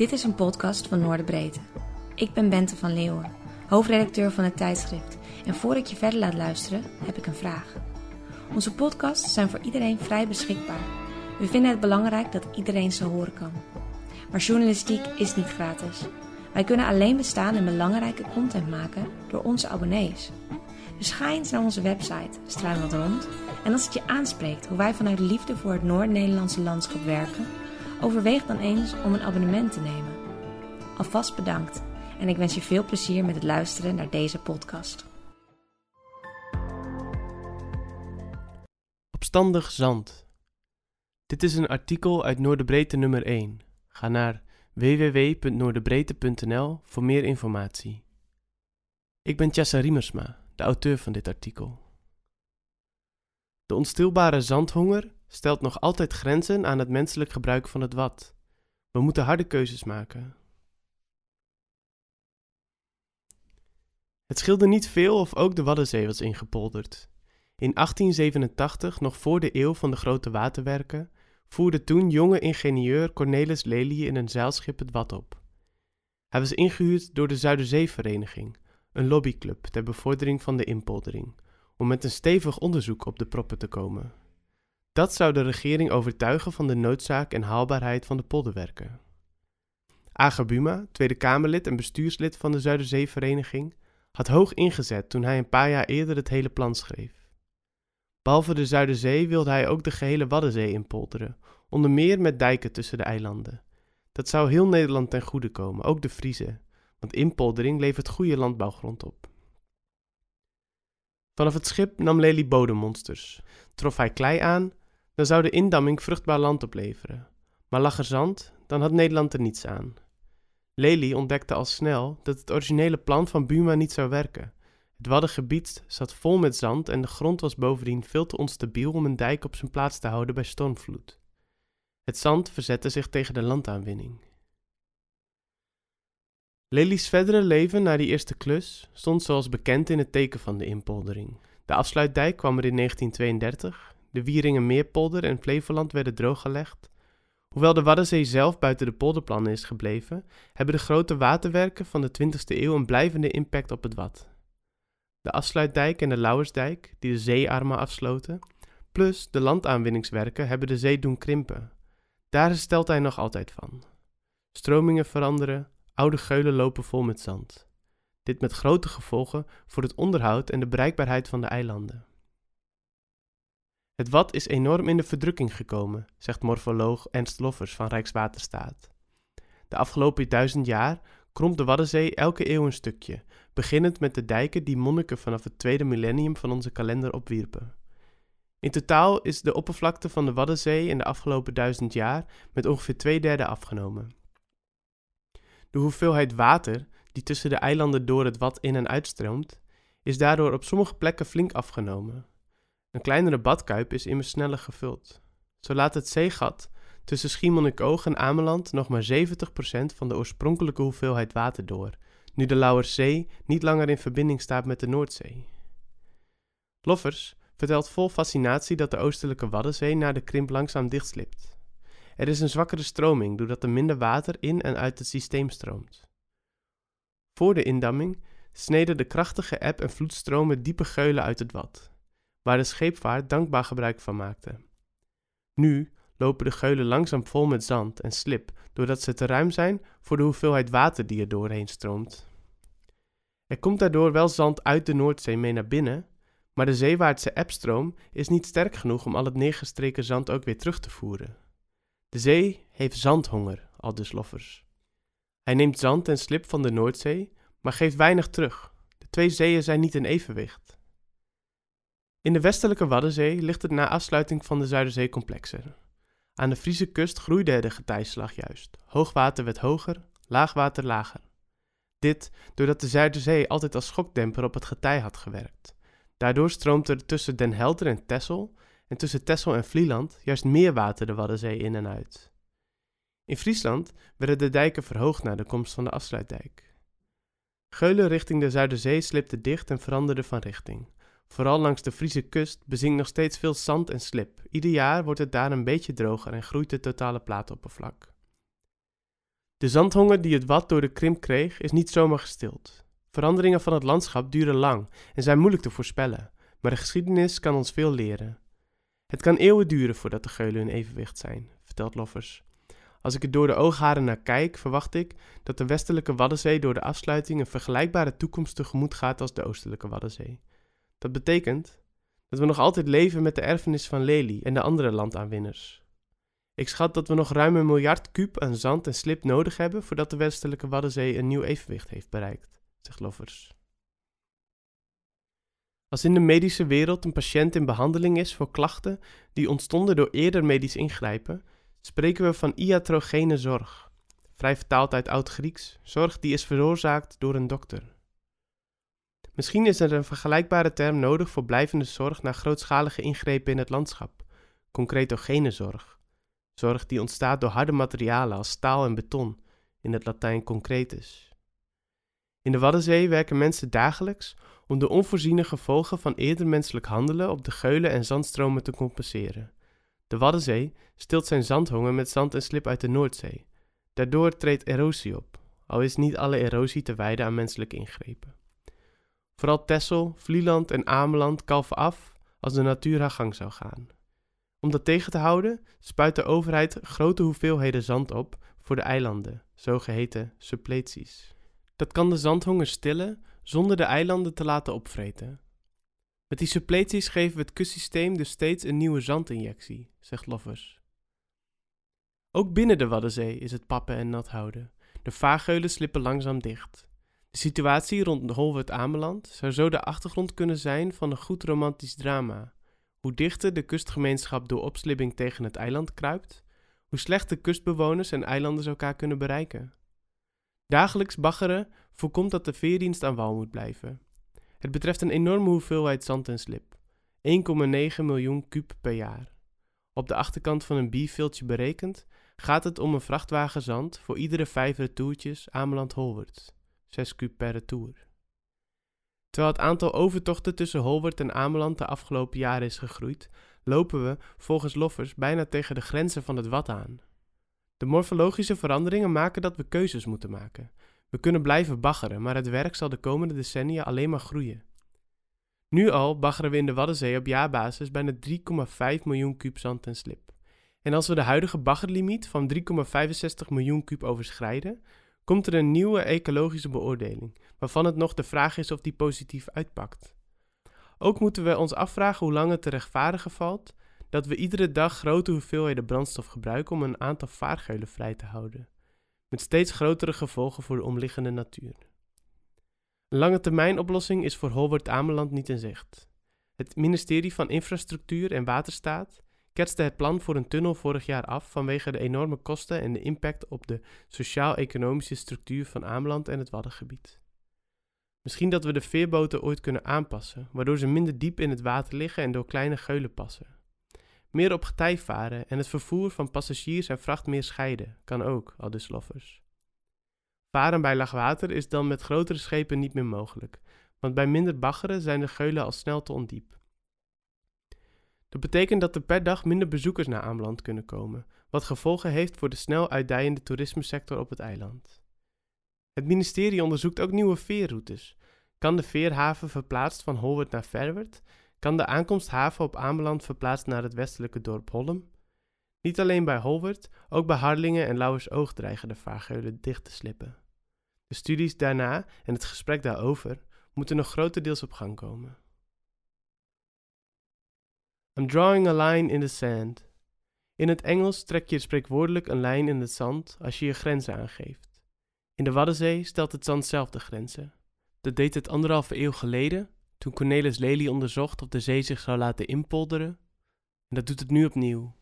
Dit is een podcast van Noorderbreedte. Ik ben Bente van Leeuwen, hoofdredacteur van het tijdschrift. En voor ik je verder laat luisteren, heb ik een vraag. Onze podcasts zijn voor iedereen vrij beschikbaar. We vinden het belangrijk dat iedereen ze horen kan. Maar journalistiek is niet gratis. Wij kunnen alleen bestaan en belangrijke content maken door onze abonnees. Dus ga eens naar onze website, struin wat rond. En als het je aanspreekt hoe wij vanuit liefde voor het Noord-Nederlandse landschap werken, overweeg dan eens om een abonnement te nemen. Alvast bedankt en ik wens je veel plezier met het luisteren naar deze podcast. Opstandig zand. Dit is een artikel uit Noorderbreedte nummer 1. Ga naar www.noorderbreedte.nl voor meer informatie. Ik ben Tjassa Riemersma, de auteur van dit artikel. De onstilbare zandhonger stelt nog altijd grenzen aan het menselijk gebruik van het wat. We moeten harde keuzes maken. Het scheelde niet veel of ook de Waddenzee was ingepolderd. In 1887, nog voor de eeuw van de grote waterwerken, voerde toen jonge ingenieur Cornelis Lely in een zeilschip het Wad op. Hij was ingehuurd door de Zuiderzeevereniging, een lobbyclub ter bevordering van de inpoldering, om met een stevig onderzoek op de proppen te komen. Dat zou de regering overtuigen van de noodzaak en haalbaarheid van de polderwerken. Ager Buma, Tweede Kamerlid en bestuurslid van de Zuiderzeevereniging, had hoog ingezet toen hij een paar jaar eerder het hele plan schreef. Behalve de Zuiderzee wilde hij ook de gehele Waddenzee inpolderen, onder meer met dijken tussen de eilanden. Dat zou heel Nederland ten goede komen, ook de Friese, want inpoldering levert goede landbouwgrond op. Vanaf het schip nam Lely bodemmonsters. Trof hij klei aan, dan zou de indamming vruchtbaar land opleveren. Maar lag er zand, dan had Nederland er niets aan. Lely ontdekte al snel dat het originele plan van Buma niet zou werken. Het Waddengebied zat vol met zand en de grond was bovendien veel te onstabiel om een dijk op zijn plaats te houden bij stormvloed. Het zand verzette zich tegen de landaanwinning. Lely's verdere leven na die eerste klus stond zoals bekend in het teken van de inpoldering. De afsluitdijk kwam er in 1932, de Wieringen-Meerpolder en Flevoland werden drooggelegd. Hoewel de Waddenzee zelf buiten de polderplannen is gebleven, hebben de grote waterwerken van de 20e eeuw een blijvende impact op het Wad. De afsluitdijk en de Lauwersdijk, die de zeearmen afsloten, plus de landaanwinningswerken hebben de zee doen krimpen. Daar stelt hij nog altijd van. Stromingen veranderen, oude geulen lopen vol met zand. Dit met grote gevolgen voor het onderhoud en de bereikbaarheid van de eilanden. Het Wad is enorm in de verdrukking gekomen, zegt morfoloog Ernst Loffers van Rijkswaterstaat. De afgelopen duizend jaar kromt de Waddenzee elke eeuw een stukje, beginnend met de dijken die monniken vanaf het tweede millennium van onze kalender opwierpen. In totaal is de oppervlakte van de Waddenzee in de afgelopen duizend jaar met ongeveer twee derde afgenomen. De hoeveelheid water die tussen de eilanden door het Wad in en uitstroomt, is daardoor op sommige plekken flink afgenomen. Een kleinere badkuip is immers sneller gevuld. Zo laat het zeegat tussen Schiermonnikoog en Ameland nog maar 70% van de oorspronkelijke hoeveelheid water door, nu de Lauwerszee niet langer in verbinding staat met de Noordzee. Loffers vertelt vol fascinatie dat de oostelijke Waddenzee na de krimp langzaam dichtslipt. Er is een zwakkere stroming doordat er minder water in en uit het systeem stroomt. Voor de indamming sneden de krachtige eb- en vloedstromen diepe geulen uit het Wad, waar de scheepvaart dankbaar gebruik van maakte. Nu lopen de geulen langzaam vol met zand en slip, doordat ze te ruim zijn voor de hoeveelheid water die er doorheen stroomt. Er komt daardoor wel zand uit de Noordzee mee naar binnen, maar de zeewaartse ebstroom is niet sterk genoeg om al het neergestreken zand ook weer terug te voeren. De zee heeft zandhonger, al dus Loffers. Hij neemt zand en slip van de Noordzee, maar geeft weinig terug. De twee zeeën zijn niet in evenwicht. In de westelijke Waddenzee ligt het na afsluiting van de Zuiderzee complexer. Aan de Friese kust groeide de getijslag juist. Hoogwater werd hoger, laagwater lager. Dit doordat de Zuiderzee altijd als schokdemper op het getij had gewerkt. Daardoor stroomt er tussen Den Helder en Texel en tussen Texel en Vlieland juist meer water de Waddenzee in en uit. In Friesland werden de dijken verhoogd na de komst van de afsluitdijk. Geulen richting de Zuiderzee slipte dicht en veranderde van richting. Vooral langs de Friese kust bezinkt nog steeds veel zand en slip. Ieder jaar wordt het daar een beetje droger en groeit het totale plaatoppervlak. De zandhonger die het Wad door de krimp kreeg, is niet zomaar gestild. Veranderingen van het landschap duren lang en zijn moeilijk te voorspellen, maar de geschiedenis kan ons veel leren. Het kan eeuwen duren voordat de geulen in evenwicht zijn, vertelt Loffers. Als ik er door de oogharen naar kijk, verwacht ik dat de westelijke Waddenzee door de afsluiting een vergelijkbare toekomst tegemoet gaat als de oostelijke Waddenzee. Dat betekent dat we nog altijd leven met de erfenis van Lely en de andere landaanwinners. Ik schat dat we nog ruim een miljard kuub aan zand en slip nodig hebben voordat de westelijke Waddenzee een nieuw evenwicht heeft bereikt, zegt Loffers. Als in de medische wereld een patiënt in behandeling is voor klachten die ontstonden door eerder medisch ingrijpen, spreken we van iatrogene zorg, vrij vertaald uit Oud-Grieks, zorg die is veroorzaakt door een dokter. Misschien is er een vergelijkbare term nodig voor blijvende zorg na grootschalige ingrepen in het landschap, concretogene zorg, zorg die ontstaat door harde materialen als staal en beton, in het Latijn concretus. In de Waddenzee werken mensen dagelijks om de onvoorziene gevolgen van eerder menselijk handelen op de geulen en zandstromen te compenseren. De Waddenzee stilt zijn zandhonger met zand en slip uit de Noordzee. Daardoor treedt erosie op, al is niet alle erosie te wijden aan menselijke ingrepen. Vooral Texel, Vlieland en Ameland kalven af als de natuur haar gang zou gaan. Om dat tegen te houden, spuit de overheid grote hoeveelheden zand op voor de eilanden, zogeheten suppleties. Dat kan de zandhonger stillen zonder de eilanden te laten opvreten. Met die suppleties geven we het kustsysteem dus steeds een nieuwe zandinjectie, zegt Loffers. Ook binnen de Waddenzee is het pappen en nat houden. De vaargeulen slippen langzaam dicht. De situatie rond Holwert-Ameland zou zo de achtergrond kunnen zijn van een goed romantisch drama. Hoe dichter de kustgemeenschap door opslibbing tegen het eiland kruipt, hoe slechter kustbewoners en eilanders elkaar kunnen bereiken. Dagelijks baggeren voorkomt dat de veerdienst aan wal moet blijven. Het betreft een enorme hoeveelheid zand en slip. 1,9 miljoen kub per jaar. Op de achterkant van een bierviltje berekend gaat het om een vrachtwagen zand voor iedere vijf retourtjes Ameland-Holwert. 6 kub per retour. Terwijl het aantal overtochten tussen Holwert en Ameland de afgelopen jaren is gegroeid, lopen we, volgens Loffers, bijna tegen de grenzen van het wat aan. De morfologische veranderingen maken dat we keuzes moeten maken. We kunnen blijven baggeren, maar het werk zal de komende decennia alleen maar groeien. Nu al baggeren we in de Waddenzee op jaarbasis bijna 3,5 miljoen kuub zand en slip. En als we de huidige baggerlimiet van 3,65 miljoen kuub overschrijden, komt er een nieuwe ecologische beoordeling, waarvan het nog de vraag is of die positief uitpakt. Ook moeten we ons afvragen hoe lang het te rechtvaardigen valt dat we iedere dag grote hoeveelheden brandstof gebruiken om een aantal vaargeulen vrij te houden, met steeds grotere gevolgen voor de omliggende natuur. Een lange termijn oplossing is voor Holbert Ameland niet in zicht. Het ministerie van Infrastructuur en Waterstaat ketste het plan voor een tunnel vorig jaar af vanwege de enorme kosten en de impact op de sociaal-economische structuur van Ameland en het Waddengebied. Misschien dat we de veerboten ooit kunnen aanpassen, waardoor ze minder diep in het water liggen en door kleine geulen passen. Meer op getij varen en het vervoer van passagiers en vracht meer scheiden, kan ook, al dus loffers. Varen bij laag water is dan met grotere schepen niet meer mogelijk, want bij minder baggeren zijn de geulen al snel te ondiep. Dat betekent dat er per dag minder bezoekers naar Ameland kunnen komen, wat gevolgen heeft voor de snel uitdijende toerismesector op het eiland. Het ministerie onderzoekt ook nieuwe veerroutes. Kan de veerhaven verplaatst van Holwert naar Verwert kan de aankomsthaven op Ameland verplaatst naar het westelijke dorp Hollem. Niet alleen bij Holwert, ook bij Harlingen en Lauwersoog dreigen de vaargeulen dicht te slippen. De studies daarna en het gesprek daarover moeten nog grotendeels op gang komen. I'm drawing a line in the sand. In het Engels trek je spreekwoordelijk een lijn in het zand als je je grenzen aangeeft. In de Waddenzee stelt het zand zelf de grenzen. Dat deed het anderhalve eeuw geleden toen Cornelis Lely onderzocht of de zee zich zou laten inpolderen. En dat doet het nu opnieuw.